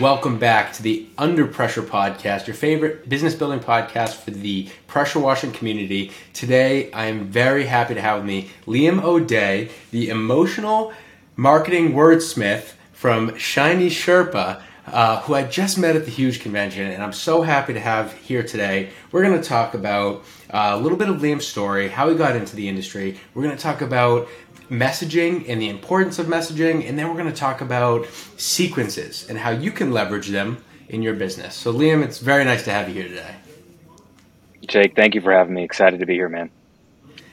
Welcome back to the Under Pressure Podcast, your favorite business building podcast for the pressure washing community. Today, I am very happy to have with me Liam O'Dea, the emotional marketing wordsmith from Shiny Sherpa. Uh, who I just met at the Huge Convention, and I'm so happy to have here today. We're going to talk about uh, a little bit of Liam's story, how he got into the industry. We're going to talk about messaging and the importance of messaging, and then we're going to talk about sequences and how you can leverage them in your business. So, Liam, it's very nice to have you here today. Jake, thank you for having me. Excited to be here, man.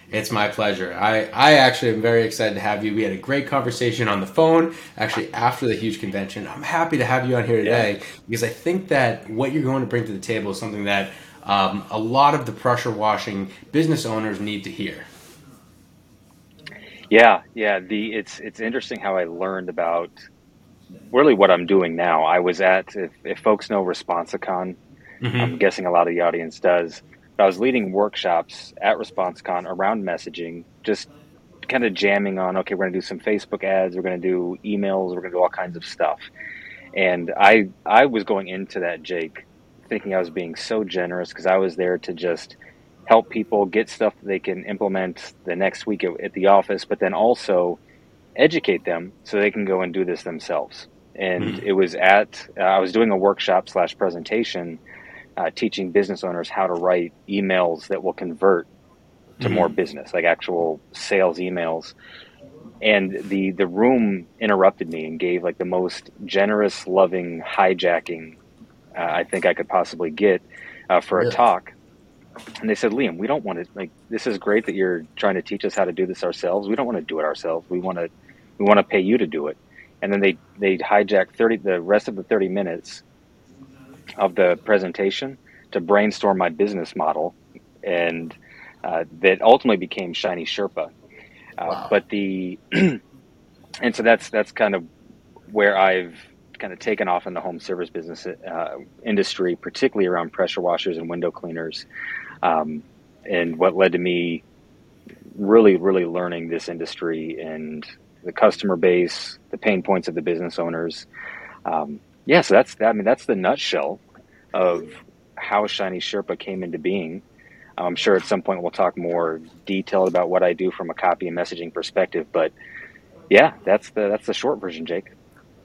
It's my pleasure. I, I actually am very excited to have you. We had a great conversation on the phone, actually, after the huge convention. I'm happy to have you on here today yeah. because I think that what you're going to bring to the table is something that um, a lot of the pressure washing business owners need to hear. Yeah, yeah. The it's it's interesting how I learned about really what I'm doing now. I was at if, if folks know ResponsiCon, mm-hmm. I'm guessing a lot of the audience does. But I was leading workshops at ResponsiCon around messaging, just kind of jamming on. Okay, we're going to do some Facebook ads. We're going to do emails. We're going to do all kinds of stuff. And I I was going into that Jake, thinking I was being so generous because I was there to just help people get stuff they can implement the next week at, at the office, but then also educate them so they can go and do this themselves. And mm-hmm. it was at, uh, I was doing a workshop slash presentation uh, teaching business owners how to write emails that will convert to mm-hmm. more business, like actual sales emails. And the, the room interrupted me and gave like the most generous, loving hijacking uh, I think I could possibly get uh, for a talk and they said, Liam, we don't want to like this is great that you're trying to teach us how to do this ourselves. We don't want to do it ourselves. We want to we want to pay you to do it. And then they they hijacked thirty the rest of the thirty minutes of the presentation to brainstorm my business model, and uh, that ultimately became Shiny Sherpa. Uh, wow. But the and so that's that's kind of where I've kind of taken off in the home service business uh, industry, particularly around pressure washers and window cleaners um, and what led to me really, really learning this industry and the customer base, the pain points of the business owners. Um, yeah, so that's that. I mean, that's the nutshell of how Shiny Sherpa came into being. I'm sure at some point we'll talk more detailed about what I do from a copy and messaging perspective, but yeah, that's the that's the short version, Jake.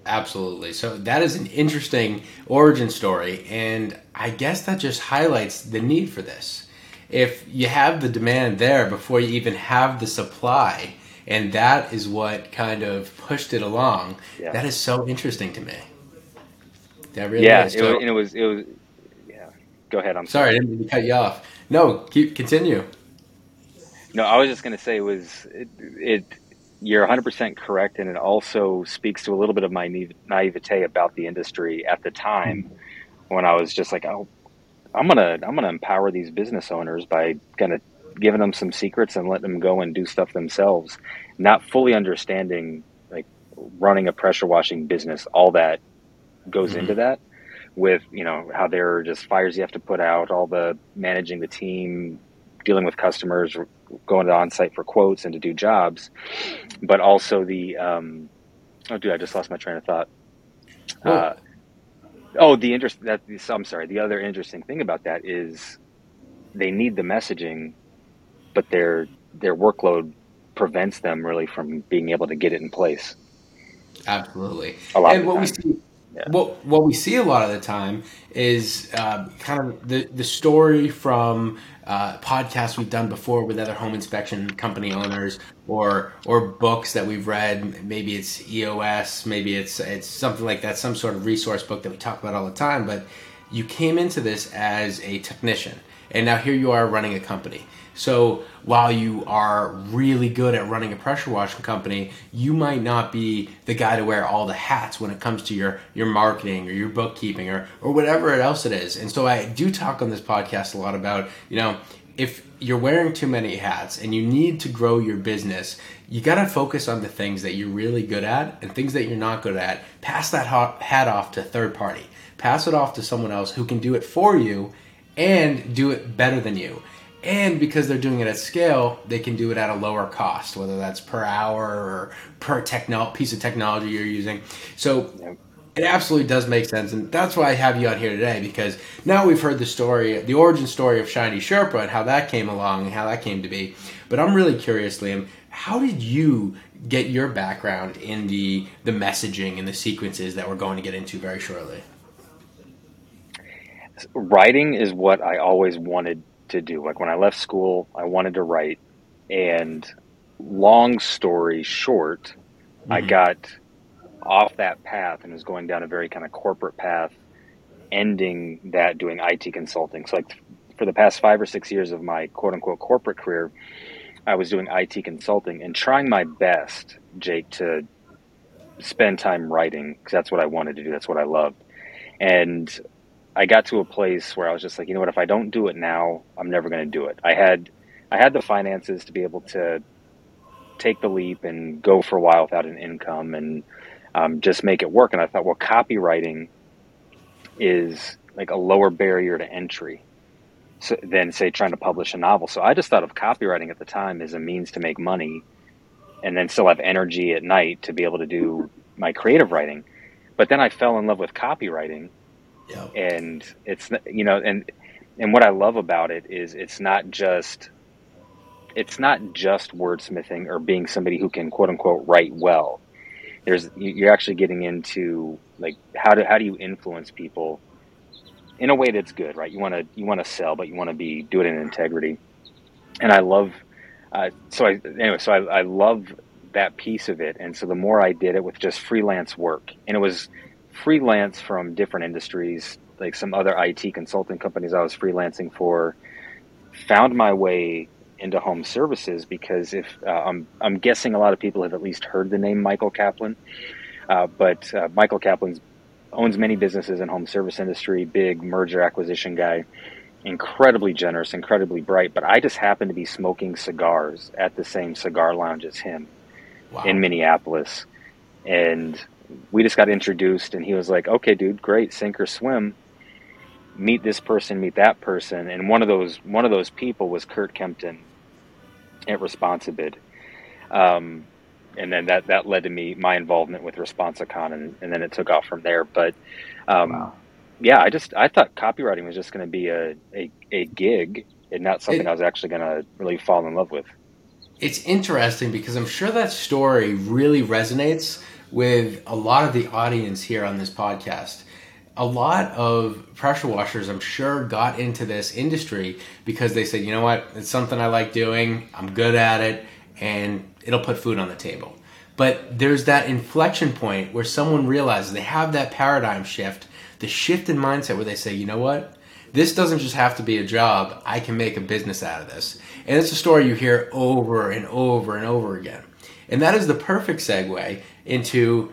Absolutely. So that is an interesting origin story, and I guess that just highlights the need for this. If you have the demand there before you even have the supply, and that is what kind of pushed it along, yeah. that is so interesting to me. That really yeah, is. It it was it was yeah. Go ahead. I'm sorry. sorry. I didn't mean to cut you off. No, keep continue. No, I was just going to say it was it, it you're 100% correct and it also speaks to a little bit of my naivete about the industry at the time when i was just like oh i'm gonna i'm gonna empower these business owners by kind of giving them some secrets and letting them go and do stuff themselves not fully understanding like running a pressure washing business all that goes mm-hmm. into that with you know how there are just fires you have to put out all the managing the team dealing with customers going to on site for quotes and to do jobs, but also the um, oh, dude, I just lost my train of thought. Uh, oh, the interest that I'm sorry. The other interesting thing about that is they need the messaging, but their their workload prevents them really from being able to get it in place. Absolutely. a lot. and what we see yeah. what what we see a lot of the time is uh, kind of the the story from uh, podcasts we've done before with other home inspection company owners, or or books that we've read. Maybe it's EOS, maybe it's it's something like that, some sort of resource book that we talk about all the time. But you came into this as a technician, and now here you are running a company. So while you are really good at running a pressure washing company, you might not be the guy to wear all the hats when it comes to your your marketing or your bookkeeping or or whatever else it is. And so I do talk on this podcast a lot about, you know, if you're wearing too many hats and you need to grow your business, you got to focus on the things that you're really good at and things that you're not good at. Pass that hat off to third party. Pass it off to someone else who can do it for you and do it better than you and because they're doing it at scale they can do it at a lower cost whether that's per hour or per techno- piece of technology you're using so It absolutely does make sense, and that's why I have you on here today because now we've heard the story, the origin story of Shiny Sherpa and how that came along and how that came to be. But I'm really curious, Liam, how did you get your background in the the messaging and the sequences that we're going to get into very shortly? Writing is what I always wanted to do. Like when I left school, I wanted to write, and long story short, mm-hmm. I got off that path and was going down a very kind of corporate path, ending that doing IT consulting. So, like for the past five or six years of my quote unquote corporate career, I was doing IT consulting and trying my best, Jake, to spend time writing because that's what I wanted to do. That's what I loved. And I got to a place where I was just like, you know what? If I don't do it now, I'm never going to do it. I had, I had the finances to be able to take the leap and go for a while without an income and um, just make it work. And I thought, well, copywriting is like a lower barrier to entry so, than, say, trying to publish a novel. So I just thought of copywriting at the time as a means to make money and then still have energy at night to be able to do my creative writing. But then I fell in love with copywriting. And it's, you know, and, and what I love about it is it's not just it's not just wordsmithing or being somebody who can quote unquote write well there's you're actually getting into like how do how do you influence people in a way that's good, right? You want to you want to sell, but you want to be do it in integrity. And I love uh, so I anyway so I, I love that piece of it. And so the more I did it with just freelance work, and it was freelance from different industries, like some other IT consulting companies I was freelancing for, found my way into home services because if uh, I'm, I'm guessing a lot of people have at least heard the name Michael Kaplan, uh, but uh, Michael Kaplan owns many businesses in home service industry, big merger acquisition guy, incredibly generous, incredibly bright. But I just happened to be smoking cigars at the same cigar lounge as him wow. in Minneapolis, and we just got introduced, and he was like, "Okay, dude, great, sink or swim." meet this person, meet that person, and one of those one of those people was Kurt Kempton, at Responsibid. Um, and then that, that led to me, my involvement with Responsicon, and, and then it took off from there. But um, wow. yeah, I just, I thought copywriting was just going to be a, a, a, gig and not something it, I was actually going to really fall in love with. It's interesting because I'm sure that story really resonates with a lot of the audience here on this podcast a lot of pressure washers, I'm sure, got into this industry because they said, you know what, it's something I like doing, I'm good at it, and it'll put food on the table. But there's that inflection point where someone realizes they have that paradigm shift, the shift in mindset where they say, you know what, this doesn't just have to be a job, I can make a business out of this. And it's a story you hear over and over and over again. And that is the perfect segue into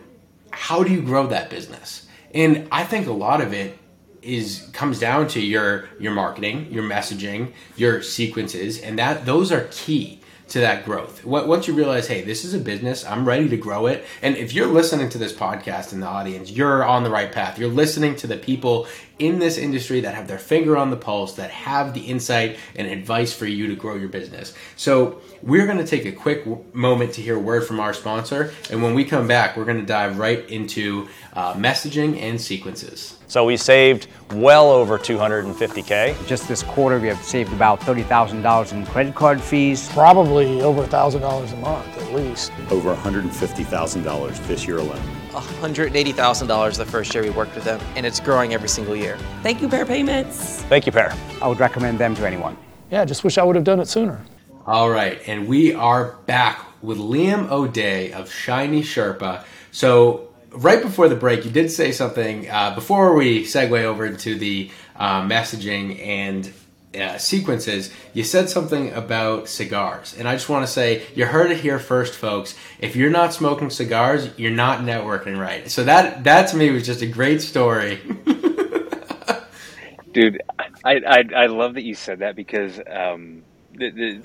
how do you grow that business? And I think a lot of it is comes down to your your marketing, your messaging, your sequences, and that those are key to that growth. Once you realize, hey, this is a business, I'm ready to grow it. And if you're listening to this podcast in the audience, you're on the right path. You're listening to the people in this industry that have their finger on the pulse, that have the insight and advice for you to grow your business. So we're going to take a quick moment to hear a word from our sponsor. And when we come back, we're going to dive right into uh, messaging and sequences. So we saved well over 250K. Just this quarter, we have saved about $30,000 in credit card fees. Probably over $1,000 a month at least. Over $150,000 this year alone. $180,000 the first year we worked with them, and it's growing every single year. Thank you, Pair Payments. Thank you, Pair. I would recommend them to anyone. Yeah, just wish I would have done it sooner. All right, and we are back with Liam O'Dea of Shiny Sherpa. So right before the break, you did say something uh, before we segue over into the uh, messaging and uh, sequences. You said something about cigars, and I just want to say you heard it here first, folks. If you're not smoking cigars, you're not networking right. So that that to me was just a great story. Dude, I, I, I love that you said that because um, the, the,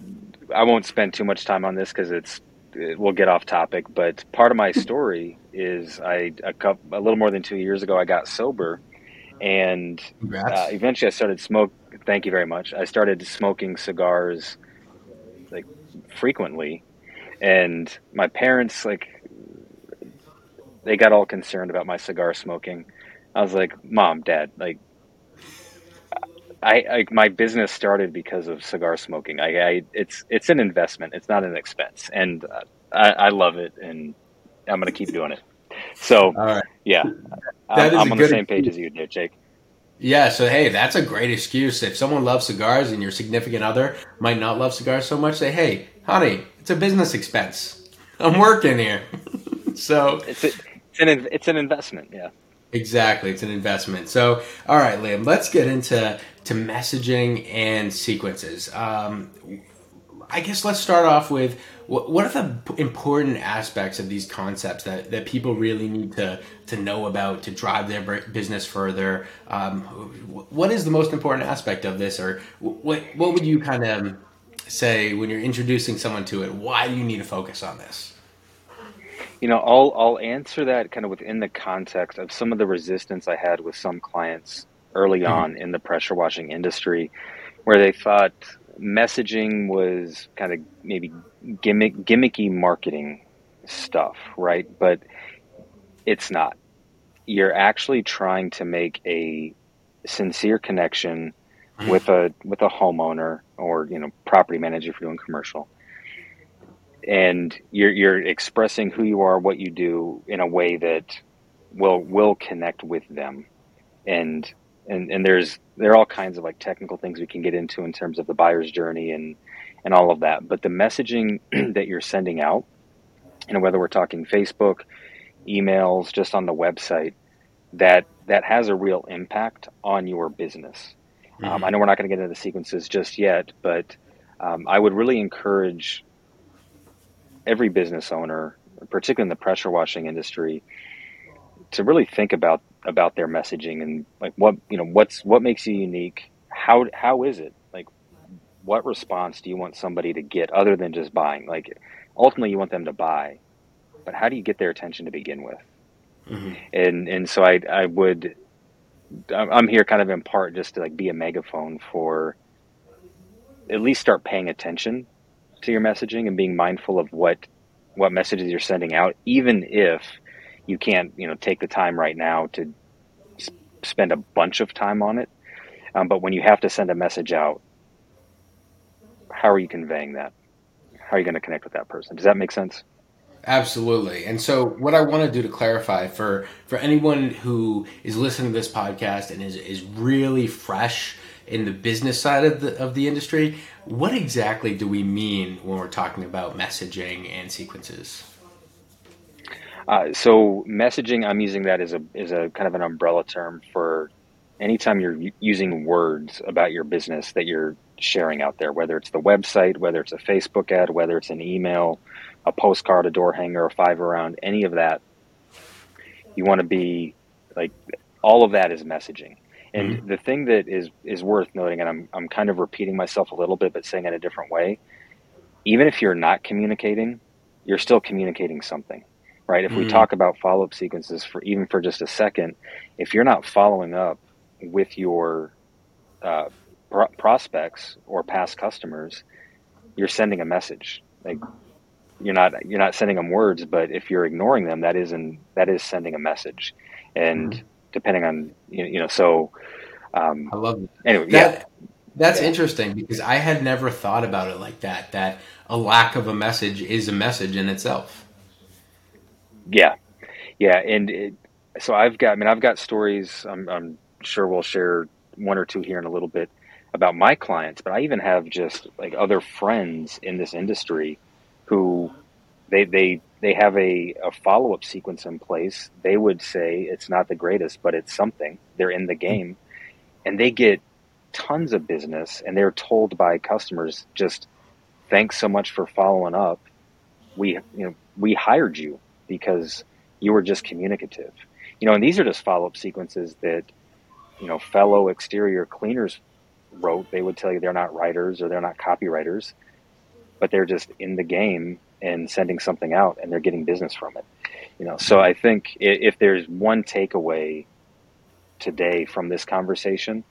I won't spend too much time on this because it's we'll get off topic. But part of my story is I a, couple, a little more than two years ago I got sober, and uh, eventually I started smoke. Thank you very much. I started smoking cigars like frequently, and my parents like they got all concerned about my cigar smoking. I was like, "Mom, Dad, like, I, I my business started because of cigar smoking. I, I, it's it's an investment. It's not an expense, and uh, I, I love it, and I'm going to keep doing it. So, yeah, I'm, I'm on the same page as you did, Jake. Yeah, so hey, that's a great excuse. If someone loves cigars and your significant other might not love cigars so much, say, "Hey, honey, it's a business expense. I'm working here." so it's a, it's an it's an investment, yeah. Exactly, it's an investment. So, all right, Liam, let's get into to messaging and sequences. Um, I guess let's start off with what, what, are the important aspects of these concepts that, that people really need to, to know about to drive their business further? Um, what is the most important aspect of this, or what, what would you kind of say when you're introducing someone to it? Why do you need to focus on this? You know, I'll I'll answer that kind of within the context of some of the resistance I had with some clients early mm-hmm. on in the pressure washing industry, where they thought messaging was kind of maybe gimmick gimmicky marketing stuff, right? But it's not. You're actually trying to make a sincere connection mm-hmm. with a with a homeowner or you know property manager if you're doing commercial and you're you're expressing who you are, what you do in a way that will will connect with them, and and and there's there are all kinds of like technical things we can get into in terms of the buyer's journey and and all of that. But the messaging that you're sending out, you know, whether we're talking Facebook, emails, just on the website, that that has a real impact on your business. Um, mm-hmm. Um, I know we're not going to get into the sequences just yet, but um, I would really encourage every business owner, particularly in the pressure washing industry, to really think about about their messaging and like what you know what's what makes you unique. How how is it like? What response do you want somebody to get other than just buying? Like, ultimately, you want them to buy, but how do you get their attention to begin with? Mm-hmm. And and so I I would I'm here kind of in part just to like be a megaphone for at least start paying attention to your messaging and being mindful of what what messages you're sending out, even if you can't, you know, take the time right now to spend a bunch of time on it. Um, but when you have to send a message out, how are you conveying that? How are you going to connect with that person? Does that make sense? Absolutely. And so what I want to do to clarify for for anyone who is listening to this podcast and is is really fresh in the business side of the of the industry, what exactly do we mean when we're talking about messaging and sequences? Uh, so messaging, I'm using that as a as a kind of an umbrella term for anytime you're using words about your business that you're sharing out there, whether it's the website, whether it's a Facebook ad, whether it's an email, a postcard, a door hanger, a five around, any of that. You want to be like all of that is messaging. And mm-hmm. the thing that is is worth noting, and I'm I'm kind of repeating myself a little bit, but saying it a different way. Even if you're not communicating, you're still communicating something, right? If mm-hmm. we talk about follow up sequences for even for just a second, if you're not following up with your uh, pro- prospects or past customers, you're sending a message. Like you're not you're not sending them words, but if you're ignoring them, that is in, that is sending a message. And mm-hmm depending on you know. So um, I love it. Anyway, that, yeah, that's yeah. interesting because I had never thought about it like that. That a lack of a message is a message in itself. Yeah, yeah, and it, so I've got. I mean, I've got stories. I'm, I'm sure we'll share one or two here in a little bit about my clients, but I even have just like other friends in this industry who they they they have a, a follow up sequence in place. They would say it's not the greatest, but it's something. They're in the game, and they get tons of business, and they're told by customers just thanks so much for following up. We you know we hired you because you were just communicative. You know, and these are just follow up sequences that you know fellow exterior cleaners wrote. They would tell you they're not writers or they're not copywriters, but they're just in the game and sending something out and they're getting business from it you know so i think if there's one takeaway today from this conversation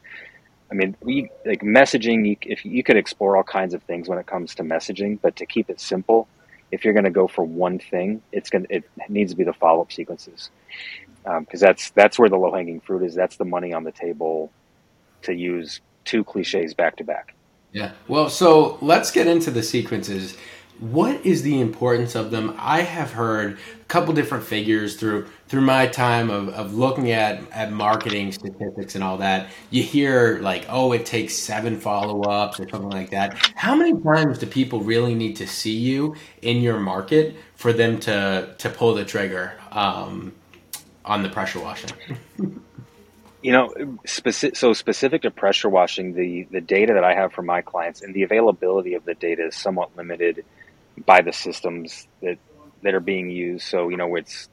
i mean we like messaging you, if you could explore all kinds of things when it comes to messaging but to keep it simple if you're going to go for one thing, it's going it needs to be the follow up sequences because um, that's that's where the low hanging fruit is. That's the money on the table to use two cliches back to back. Yeah. Well, so let's get into the sequences. What is the importance of them? I have heard a couple different figures through through my time of, of looking at, at marketing statistics and all that. You hear like, oh, it takes seven follow ups or something like that. How many times do people really need to see you in your market for them to to pull the trigger um, on the pressure washing? you know, specific, so specific to pressure washing, the the data that I have from my clients and the availability of the data is somewhat limited by the systems that that are being used. So you know, it's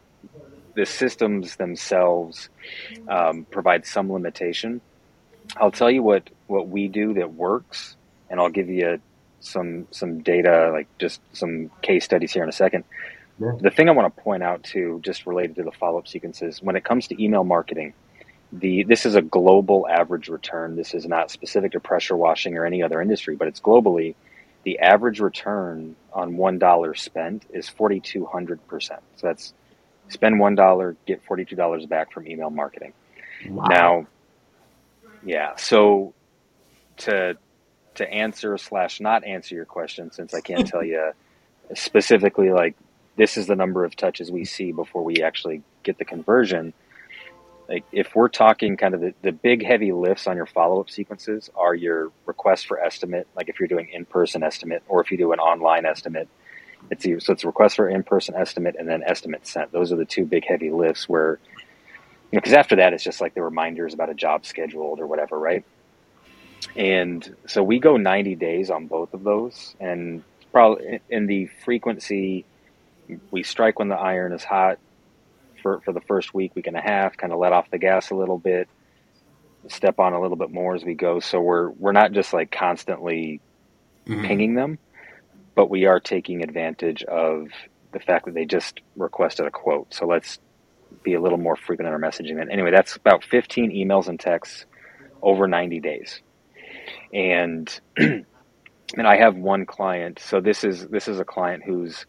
the systems themselves um, provide some limitation. I'll tell you what what we do that works, and I'll give you some some data, like just some case studies here in a second. Yeah. The thing I want to point out too, just related to the follow up sequences, when it comes to email marketing, the this is a global average return. This is not specific to pressure washing or any other industry, but it's globally the average return on one dollar spent is 4200 percent so that's spend one dollar get $42 back from email marketing wow. now yeah so to to answer slash not answer your question since i can't tell you specifically like this is the number of touches we see before we actually get the conversion like if we're talking kind of the, the big heavy lifts on your follow-up sequences are your request for estimate like if you're doing in-person estimate or if you do an online estimate it's so it's request for in-person estimate and then estimate sent. Those are the two big heavy lifts where you know because after that it's just like the reminders about a job scheduled or whatever right? And so we go 90 days on both of those and probably in the frequency we strike when the iron is hot for, for the first week, week and a half, kind of let off the gas a little bit, step on a little bit more as we go. So we're we're not just like constantly mm-hmm. pinging them, but we are taking advantage of the fact that they just requested a quote. So let's be a little more frequent in our messaging. And anyway, that's about 15 emails and texts over 90 days. And and I have one client. So this is this is a client who's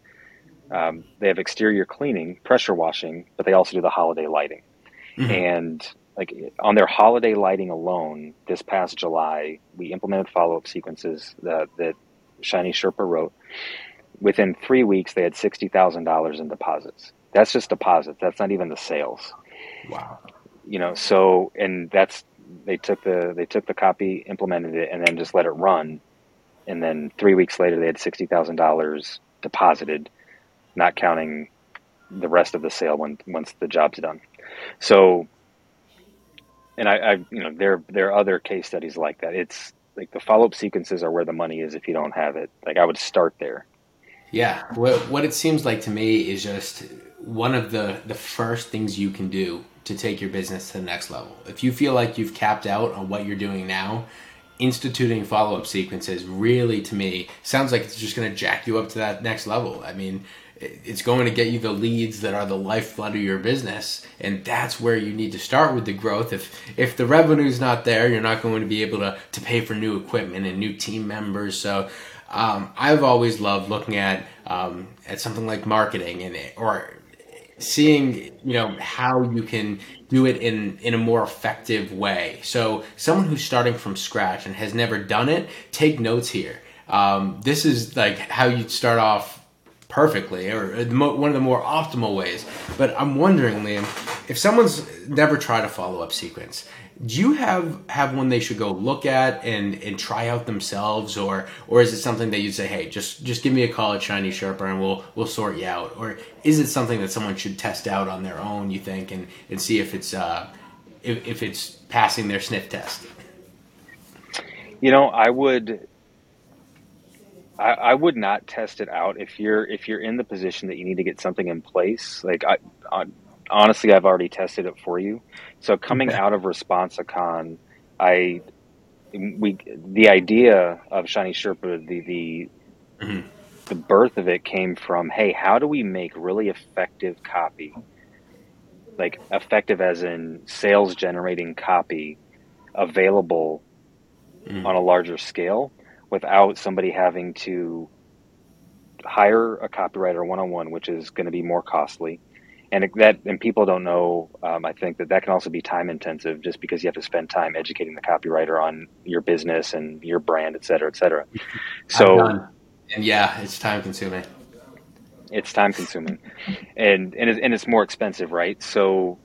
um, they have exterior cleaning, pressure washing, but they also do the holiday lighting. Mm-hmm. And like on their holiday lighting alone, this past July, we implemented follow up sequences that, that Shiny Sherpa wrote. Within three weeks, they had sixty thousand dollars in deposits. That's just deposits. That's not even the sales. Wow. You know, so and that's they took the they took the copy, implemented it, and then just let it run. And then three weeks later, they had sixty thousand dollars deposited not counting the rest of the sale when once the job's done. So, and I, I, you know, there there are other case studies like that. It's like the follow up sequences are where the money is if you don't have it. Like I would start there. Yeah, what what it seems like to me is just one of the the first things you can do to take your business to the next level. If you feel like you've capped out on what you're doing now, instituting follow up sequences really to me sounds like it's just going to jack you up to that next level. I mean, it's going to get you the leads that are the lifeblood of your business and that's where you need to start with the growth. If if the revenue is not there you're not going to be able to to pay for new equipment and new team members. So um, I've always loved looking at um, at something like marketing and or seeing you know how you can do it in in a more effective way. So someone who's starting from scratch and has never done it take notes here. Um, this is like how you'd start off perfectly or one of the more optimal ways. But I'm wondering, Liam, if someone's never tried a follow up sequence, do you have have one they should go look at and and try out themselves, or or is it something that you'd say, hey, just just give me a call at Shiny Sherpa and we'll we'll sort you out, or is it something that someone should test out on their own? You think and and see if it's uh if, if it's passing their sniff test. You know, I would I, I, would not test it out if you're if you're in the position that you need to get something in place. Like I, I honestly, I've already tested it for you. So coming okay. out of ResponsiCon, I we the idea of Shiny Sherpa the the mm-hmm. the birth of it came from hey, how do we make really effective copy, like effective as in sales generating copy, available mm-hmm. on a larger scale without somebody having to hire a copywriter one on one, which is going to be more costly. And that, and people don't know. Um, I think that that can also be time intensive, just because you have to spend time educating the copywriter on your business and your brand, et cetera, et cetera. So, and yeah, it's time consuming. It's time consuming, and and it's, and it's more expensive, right? So,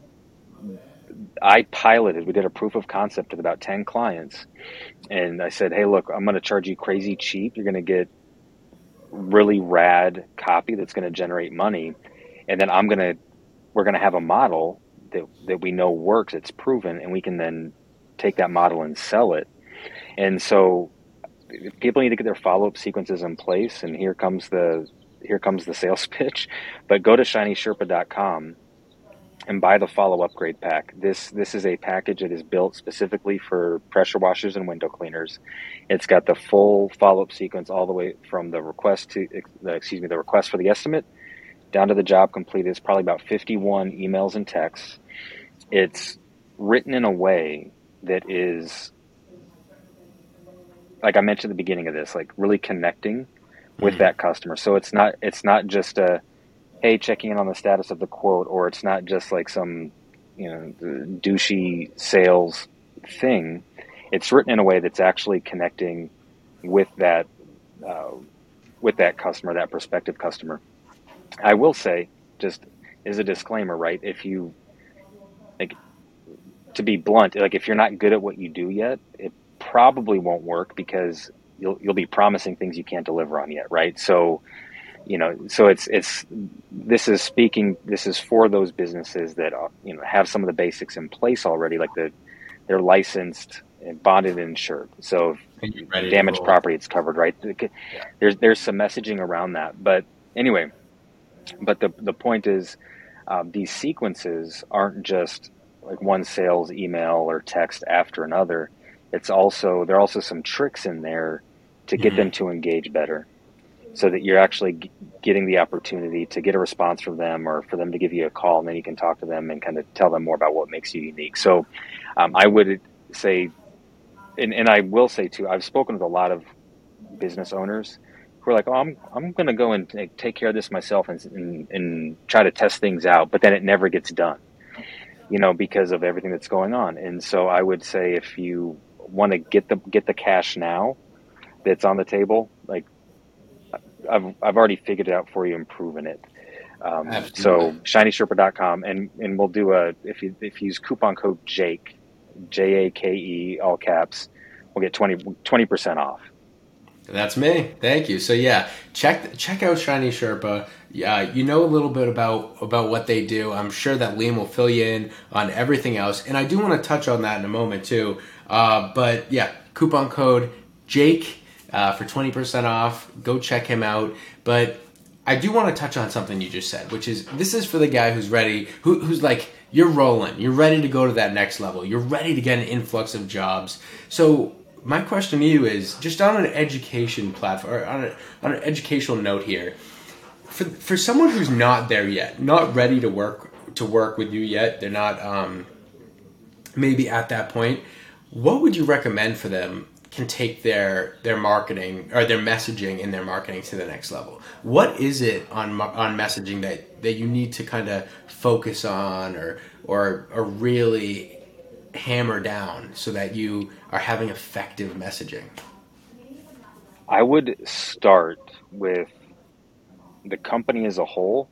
I piloted. We did a proof of concept with about ten clients, and I said, "Hey, look, I'm going to charge you crazy cheap. You're going to get really rad copy that's going to generate money, and then I'm going to we're going to have a model that that we know works. It's proven, and we can then take that model and sell it. And so, people need to get their follow up sequences in place. And here comes the here comes the sales pitch. But go to shinysherpa.com and buy the follow up upgrade pack. This this is a package that is built specifically for pressure washers and window cleaners. It's got the full follow up sequence all the way from the request to excuse me the request for the estimate down to the job completed. It's probably about 51 emails and texts. It's written in a way that is like I mentioned at the beginning of this, like really connecting with mm-hmm. that customer. So it's not it's not just a hey, checking in on the status of the quote, or it's not just like some, you know, douchey sales thing. It's written in a way that's actually connecting with that, uh, with that customer, that prospective customer. I will say, just as a disclaimer, right? If you like, to be blunt, like if you're not good at what you do yet, it probably won't work because you'll you'll be promising things you can't deliver on yet, right? So you know, so it's it's this is speaking. This is for those businesses that uh, you know have some of the basics in place already, like the they're licensed and bonded and insured. So damaged property, it's covered, right? There's there's some messaging around that, but anyway, but the the point is, um, these sequences aren't just like one sales email or text after another. It's also there are also some tricks in there to get mm-hmm. them to engage better so that you're actually getting the opportunity to get a response from them or for them to give you a call and then you can talk to them and kind of tell them more about what makes you unique. So um, I would say, and, and I will say too, I've spoken with a lot of business owners who are like, oh, I'm, I'm going to go and take, take care of this myself and, and, and try to test things out, but then it never gets done, you know, because of everything that's going on. And so I would say if you want to get the, get the cash now that's on the table, like I've, I've already figured it out for you and proven it. Um, so shinysherpa.com and, and we'll do a, if you, if you use coupon code Jake, J A K E all caps, we'll get 20, percent off. That's me. Thank you. So yeah, check check out Shiny Sherpa. Yeah, you know a little bit about about what they do. I'm sure that Liam will fill you in on everything else, and I do want to touch on that in a moment too. Uh, but yeah, coupon code Jake uh, for 20% off. Go check him out. But I do want to touch on something you just said, which is this is for the guy who's ready, who, who's like, you're rolling, you're ready to go to that next level, you're ready to get an influx of jobs. So, my question to you is just on an education platform, on, a, on an educational note here, for, for someone who's not there yet, not ready to work to work with you yet, they're not um, maybe at that point. What would you recommend for them can take their their marketing or their messaging in their marketing to the next level. What is it on on messaging that that you need to kind of focus on or or or really hammer down so that you are having effective messaging? I would start with the company as a whole.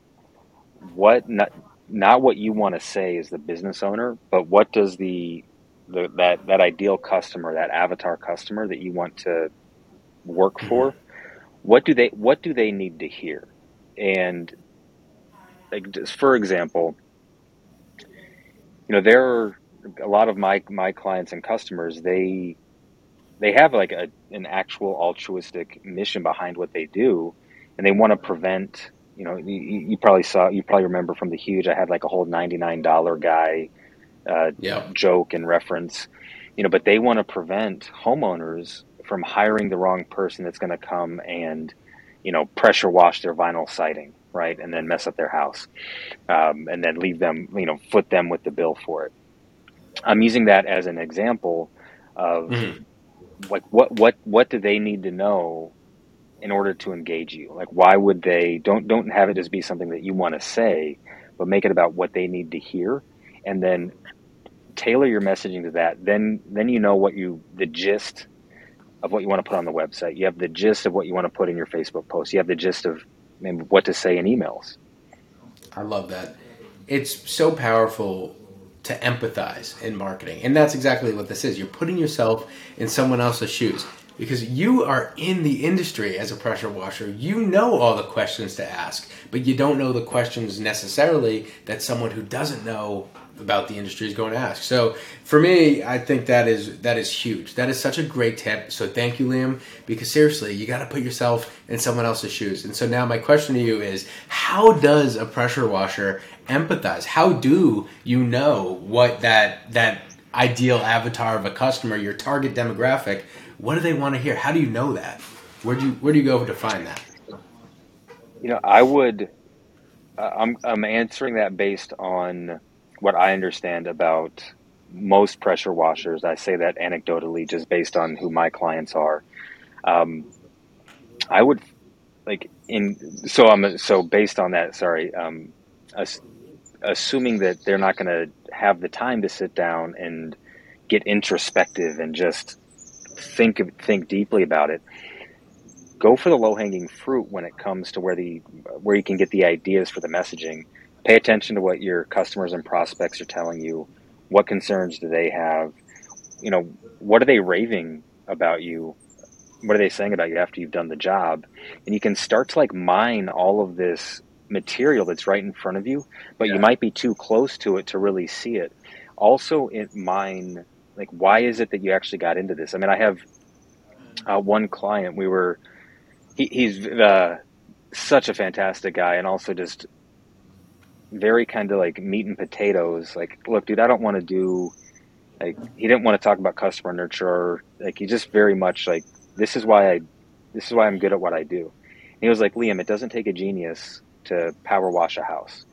What not not what you want to say as the business owner, but what does the the, that that ideal customer, that avatar customer that you want to work mm-hmm. for, what do they what do they need to hear? And like just for example, you know, there are a lot of my my clients and customers, they they have like a an actual altruistic mission behind what they do and they want to prevent you know you, you probably saw you probably remember from the huge i had like a whole $99 guy uh, yeah. joke and reference, you know, but they want to prevent homeowners from hiring the wrong person that's going to come and, you know, pressure wash their vinyl siding, right, and then mess up their house, um, and then leave them, you know, foot them with the bill for it. I'm using that as an example of mm-hmm. like what what what do they need to know in order to engage you? Like, why would they don't don't have it just be something that you want to say, but make it about what they need to hear, and then tailor your messaging to that. Then then you know what you the gist of what you want to put on the website. You have the gist of what you want to put in your Facebook post. You have the gist of what to say in emails. I love that. It's so powerful to empathize in marketing. And that's exactly what this is. You're putting yourself in someone else's shoes because you are in the industry as a pressure washer. You know all the questions to ask, but you don't know the questions necessarily that someone who doesn't know about the industry is going to ask. So for me, I think that is that is huge. That is such a great tip. So thank you, Liam, because seriously, you got to put yourself in someone else's shoes. And so now my question to you is, how does a pressure washer empathize? How do you know what that that ideal avatar of a customer, your target demographic, what do they want to hear? How do you know that? Where do you where do you go to find that? You know, I would. Uh, I'm I'm answering that based on what I understand about most pressure washers. I say that anecdotally, just based on who my clients are. Um, I would like in so I'm so based on that. Sorry, um, ass, assuming that they're not going to have the time to sit down and get introspective and just think think deeply about it. Go for the low hanging fruit when it comes to where the where you can get the ideas for the messaging pay attention to what your customers and prospects are telling you. What concerns do they have? You know, what are they raving about you? What are they saying about you after you've done the job? And you can start to like mine all of this material that's right in front of you, but yeah. you might be too close to it to really see it. Also, in mine, like, why is it that you actually got into this? I mean, I have uh, one client. We were, he, he's uh, such a fantastic guy, and also just very kind of like meat and potatoes. Like, look, dude, I don't want to do like he didn't want to talk about customer nurture. Like he just very much like this is why I this is why I'm good at what I do. And he was like, Liam, it doesn't take a genius to power wash a house.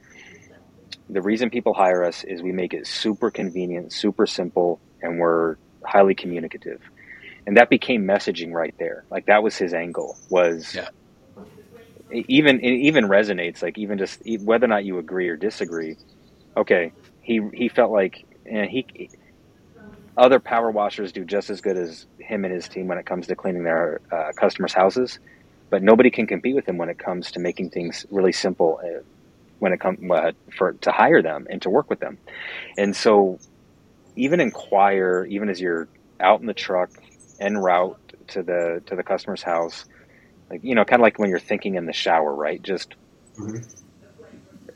The reason people hire us is we make it super convenient, super simple, and we're highly communicative. And that became messaging right there. Like that was his angle was yeah even it even resonates. Like even just whether or not you agree or disagree. Okay, he he felt like and he other power washers do just as good as him and his team when it comes to cleaning their uh, customers' houses, but nobody can compete with him when it comes to making things really simple. Uh, when it comes uh, for to hire them and to work with them, and so even inquire, even as you're out in the truck en route to the to the customer's house, like you know, kind of like when you're thinking in the shower, right? Just mm-hmm.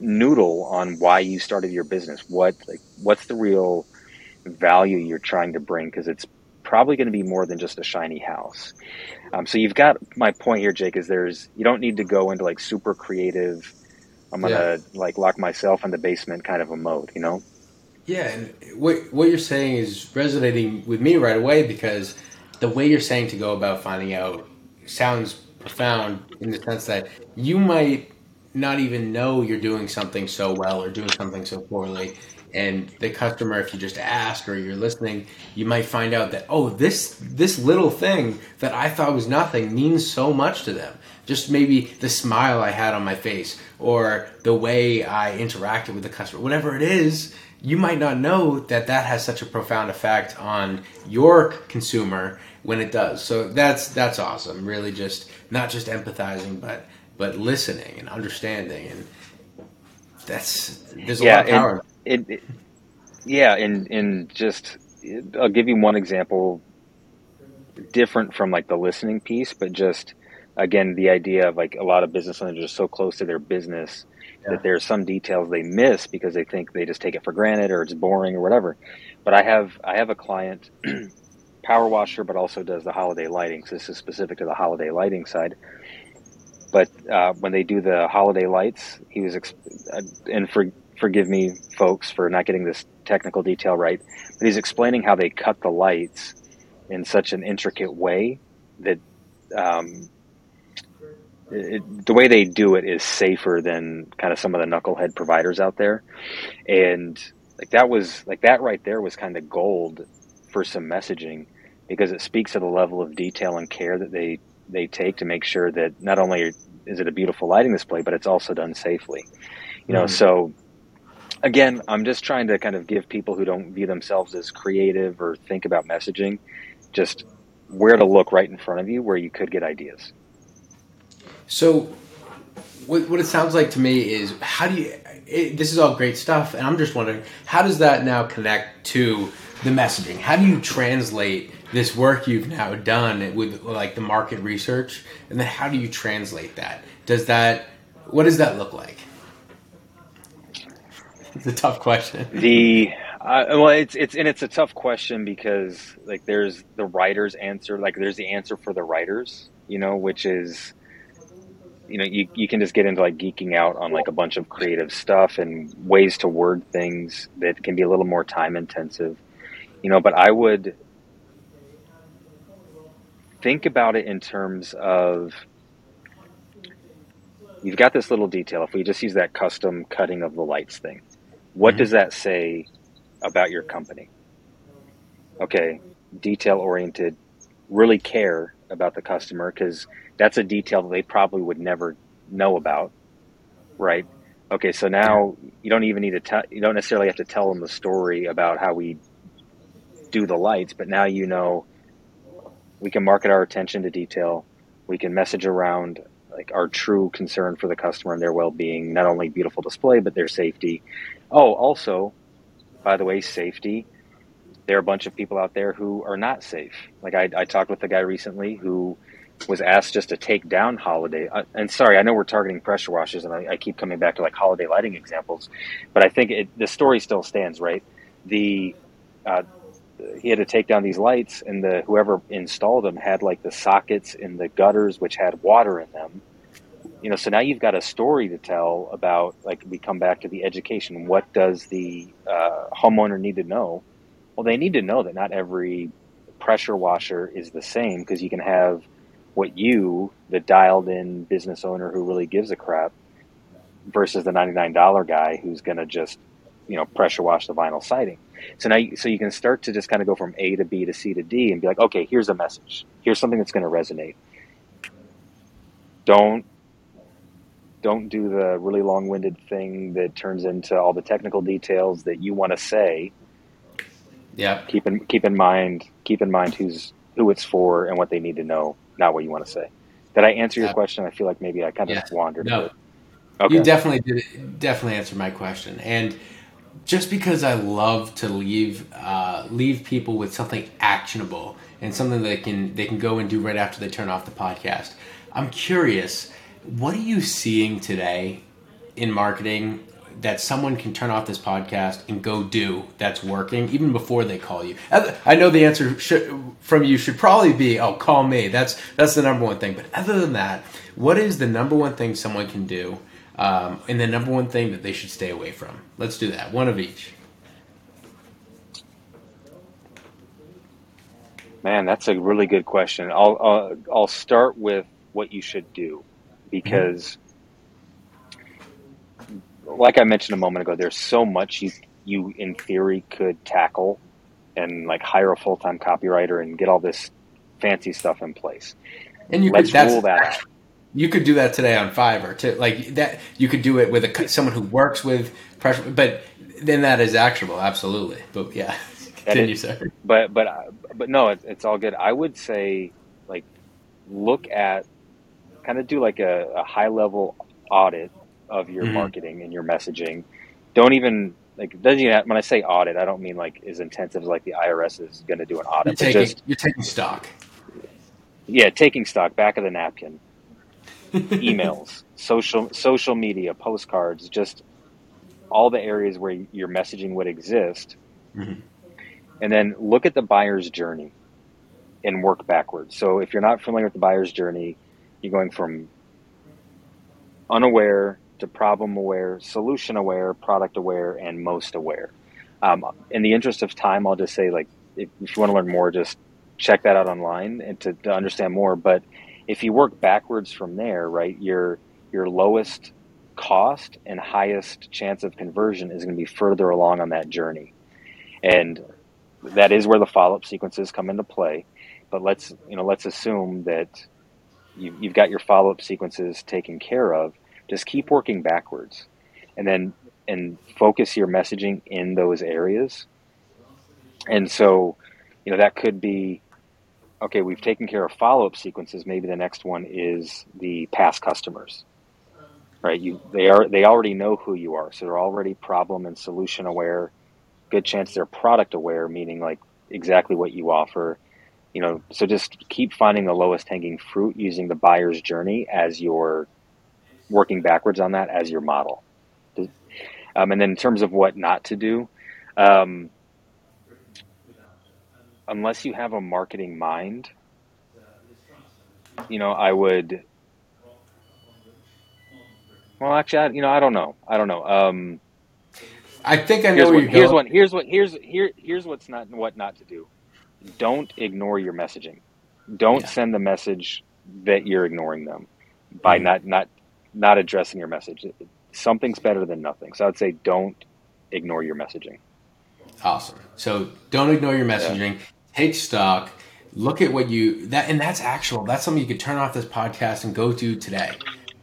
noodle on why you started your business. What like what's the real value you're trying to bring? Because it's probably going to be more than just a shiny house. Um, so you've got my point here, Jake. Is there's you don't need to go into like super creative. I'm gonna yeah. like lock myself in the basement kind of a mode, you know. Yeah, and what what you're saying is resonating with me right away because the way you're saying to go about finding out sounds profound in the sense that you might not even know you're doing something so well or doing something so poorly. And the customer if you just ask or you're listening you might find out that oh this this little thing that i thought was nothing means so much to them. Just maybe the smile i had on my face or the way i interacted with the customer whatever it is you might not know that that has such a profound effect on your consumer when it does. So that's that's awesome. Really, just not just empathizing, but but listening and understanding, and that's there's a yeah, lot of power. It, it, yeah, and and just I'll give you one example, different from like the listening piece, but just again the idea of like a lot of business owners are so close to their business yeah. that there's some details they miss because they think they just take it for granted or it's boring or whatever. But I have I have a client power washer, but also does the holiday lighting. So this is specific to the holiday lighting side. But uh, when they do the holiday lights, he was, exp- uh, and for, forgive me, folks, for not getting this technical detail right, but he's explaining how they cut the lights in such an intricate way that um, it, the way they do it is safer than kind of some of the knucklehead providers out there. And like that was like that right there was kind of gold for some messaging because it speaks to the level of detail and care that they they take to make sure that not only is it a beautiful lighting display, but it's also done safely. You know, mm-hmm. so again, I'm just trying to kind of give people who don't view themselves as creative or think about messaging just where to look right in front of you where you could get ideas. So, what, what it sounds like to me is how do you, it, this is all great stuff, and I'm just wondering how does that now connect to the messaging? How do you translate this work you've now done with like the market research, and then how do you translate that? Does that, what does that look like? It's a tough question. The uh, well, it's it's and it's a tough question because like there's the writer's answer, like there's the answer for the writers, you know, which is you know you, you can just get into like geeking out on like a bunch of creative stuff and ways to word things that can be a little more time intensive. You know but i would think about it in terms of you've got this little detail. If we just use that custom cutting of the lights thing what mm-hmm. does that say about your company? Okay detail oriented really care about the customer because that's a detail that they probably would never know about, right? Okay, so now you don't even need to tell, you don't necessarily have to tell them the story about how we do the lights, but now you know we can market our attention to detail. We can message around like our true concern for the customer and their well-being, not only beautiful display, but their safety. Oh, also, by the way, safety. There are a bunch of people out there who are not safe. Like I, I talked with a guy recently who was asked just to take down holiday. Uh, and sorry, I know we're targeting pressure washers, and I, I, keep coming back to like holiday lighting examples, but I think it, the story still stands, right? The uh, he had to take down these lights, and the whoever installed them had like the sockets in the gutters, which had water in them. You know, so now you've got a story to tell about. Like we come back to the education. What does the uh, homeowner need to know? Well, they need to know that not every pressure washer is the same because you can have what you, the dialed in business owner who really gives a crap, versus the $99 guy who's going to just, you know, pressure wash the vinyl siding. So now, you, so you can start to just kind of go from A to B to C to D and be like, okay, here's a message. Here's something that's going to resonate. Don't don't do the really long-winded thing that turns into all the technical details that you want to say. Yeah. Keep in keep in mind keep in mind who's who it's for and what they need to know not what you want to say. Did I answer your question? I feel like maybe I kind of yeah. wandered. No, okay. you definitely did. Definitely answer my question. And just because I love to leave uh, leave people with something actionable and something they can they can go and do right after they turn off the podcast, I'm curious. What are you seeing today in marketing that someone can turn off this podcast and go do that's working even before they call you. I know the answer should, from you should probably be oh call me. That's that's the number one thing. But other than that what is the number one thing someone can do um, and the number one thing that they should stay away from? Let's do that. One of each. Man that's a really good question. I'll i'll, I'll start with what you should do because mm-hmm like I mentioned a moment ago, there's so much you you in theory could tackle and like hire a full time copywriter and get all this fancy stuff in place. And you let's could, rule that out. You could do that today on Fiverr too. Like that, you could do it with a, someone who works with pressure, but then that is actionable, absolutely. But yeah, continue, is, sir. But but uh, but no, it's, it's all good. I would say like look at kind of do like a, a high level audit of your mm-hmm. marketing and your messaging. Don't even like doesn't even have, when I say audit, I don't mean like as intensive as like the IRS is going to do an audit. You're taking, just, you're taking stock. Yeah, taking stock. Back of the napkin. Emails, social social media, postcards, just all the areas where your messaging would exist, mm-hmm. and then look at the buyer's journey and work backwards. So if you're not familiar with the buyer's journey, you're going from unaware to problem aware, solution aware, product aware, and most aware. Um, in the interest of time, I'll just say like if, if, you want to learn more, just check that out online and to, to understand more. But if you work backwards from there, right, your your lowest cost and highest chance of conversion is going to be further along on that journey, and that is where the follow up sequences come into play. But let's you know let's assume that you, you've got your follow up sequences taken care of. Just keep working backwards, and then and focus your messaging in those areas. And so, you know, that could be okay. We've taken care of follow up sequences. Maybe the next one is the past customers right? You they are they already know who you are, so they're already problem and solution aware. Good chance they're product aware, meaning like exactly what you offer. You know, so just keep finding the lowest hanging fruit using the buyer's journey as your working backwards on that as your model. Um, and then in terms of what not to do, um, unless you have a marketing mind, you know, I would well, actually, I, you know, I don't know. I don't know. Um, I think I know where what, you're here's. What, here's what here's here here's what's not what not to do. Don't ignore your messaging. Don't yeah. send the message that you're ignoring them by mm not not not addressing your message. Something's better than nothing. So I'd say don't ignore your messaging. Awesome. So don't ignore your messaging. Yeah. Take stock. Look at what you that and that's actual. That's something you could turn off this podcast and go to today.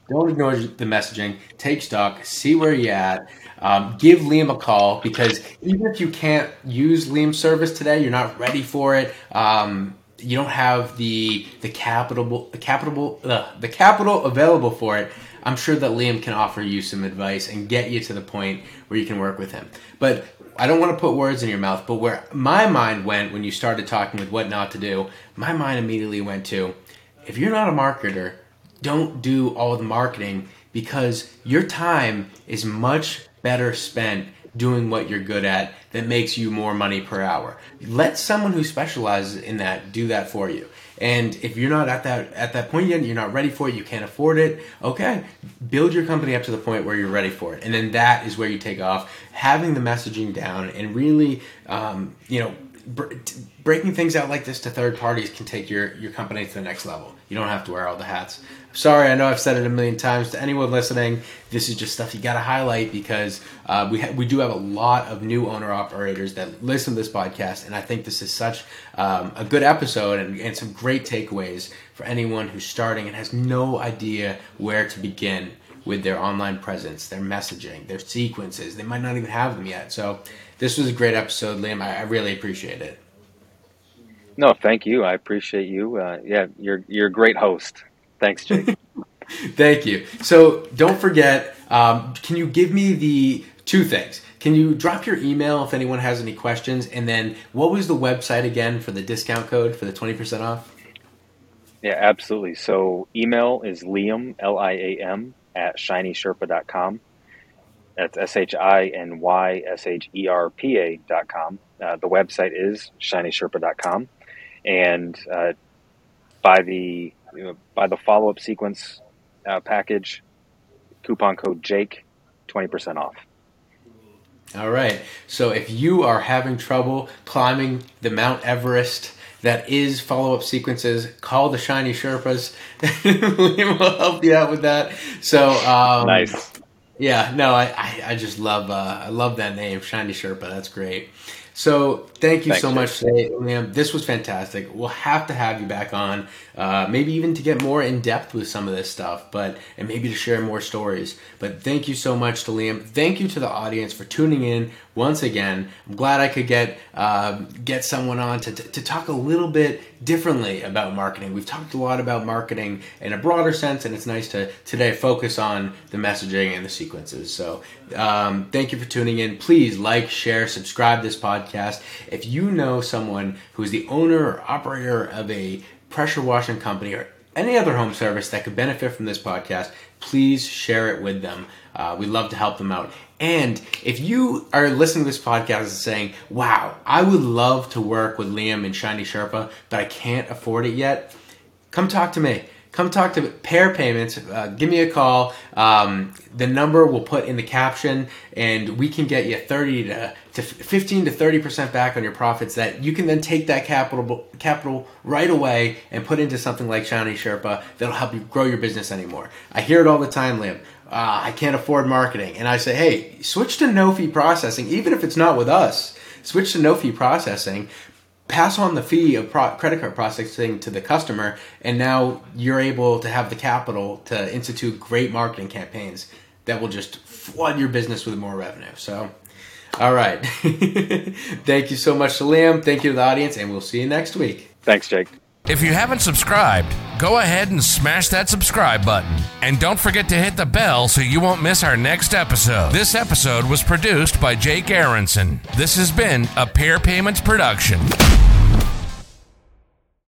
Don't ignore the messaging. Take stock. See where you're at. Um, give Liam a call because even if you can't use Liam's service today, you're not ready for it. Um, you don't have the the capital the capital uh, the capital available for it. I'm sure that Liam can offer you some advice and get you to the point where you can work with him. But I don't want to put words in your mouth, but where my mind went when you started talking with what not to do, my mind immediately went to if you're not a marketer, don't do all the marketing because your time is much better spent doing what you're good at that makes you more money per hour. Let someone who specializes in that do that for you. And if you're not at that at that point yet, you're not ready for it, you can't afford it. Okay, build your company up to the point where you're ready for it, and then that is where you take off. Having the messaging down and really, um, you know, breaking things out like this to third parties can take your your company to the next level. You don't have to wear all the hats. Sorry, I know I've said it a million times to anyone listening. This is just stuff you got to highlight because uh, we ha- we do have a lot of new owner operators that listen to this podcast, and I think this is such um, a good episode and, and some great takeaways for anyone who's starting and has no idea where to begin with their online presence, their messaging, their sequences. They might not even have them yet. So this was a great episode, Liam. I, I really appreciate it. No, thank you. I appreciate you. Uh, yeah, you're you're a great host. Thanks, Jake. thank you. So don't forget. Um, can you give me the two things? Can you drop your email if anyone has any questions? And then what was the website again for the discount code for the twenty percent off? Yeah, absolutely. So email is Liam L I A M at shinysherpa.com. That's S H I N Y S H E R P A dot com. Uh, the website is shinysherpa.com and uh, by the you know, by the follow up sequence uh, package, coupon code Jake, twenty percent off. All right. So if you are having trouble climbing the Mount Everest that is follow up sequences, call the Shiny Sherpas. we will help you out with that. So um, nice. Yeah. No, I, I, I just love uh, I love that name, Shiny Sherpa. That's great. So thank you Thanks, so much today, Liam. This was fantastic. We'll have to have you back on, uh, maybe even to get more in depth with some of this stuff, but and maybe to share more stories. But thank you so much to Liam. Thank you to the audience for tuning in once again. I'm glad I could get uh, get someone on to, to talk a little bit differently about marketing. We've talked a lot about marketing in a broader sense, and it's nice to today focus on the messaging and the sequences. So um, thank you for tuning in. Please like, share, subscribe this podcast. If you know someone who is the owner or operator of a pressure washing company or any other home service that could benefit from this podcast, please share it with them. Uh, we'd love to help them out. And if you are listening to this podcast and saying, wow, I would love to work with Liam and Shiny Sherpa, but I can't afford it yet, come talk to me come talk to Pair Payments. Uh, give me a call. Um, the number we'll put in the caption, and we can get you 30 to, to 15 to 30 percent back on your profits. That you can then take that capital capital right away and put into something like Shiny Sherpa that'll help you grow your business anymore. I hear it all the time, Liam. Uh, I can't afford marketing, and I say, hey, switch to no fee processing, even if it's not with us. Switch to no fee processing pass on the fee of pro- credit card processing to the customer, and now you're able to have the capital to institute great marketing campaigns that will just flood your business with more revenue. So, all right. Thank you so much Liam. Thank you to the audience, and we'll see you next week. Thanks, Jake. If you haven't subscribed, go ahead and smash that subscribe button. And don't forget to hit the bell so you won't miss our next episode. This episode was produced by Jake Aronson. This has been a Pair Payments production.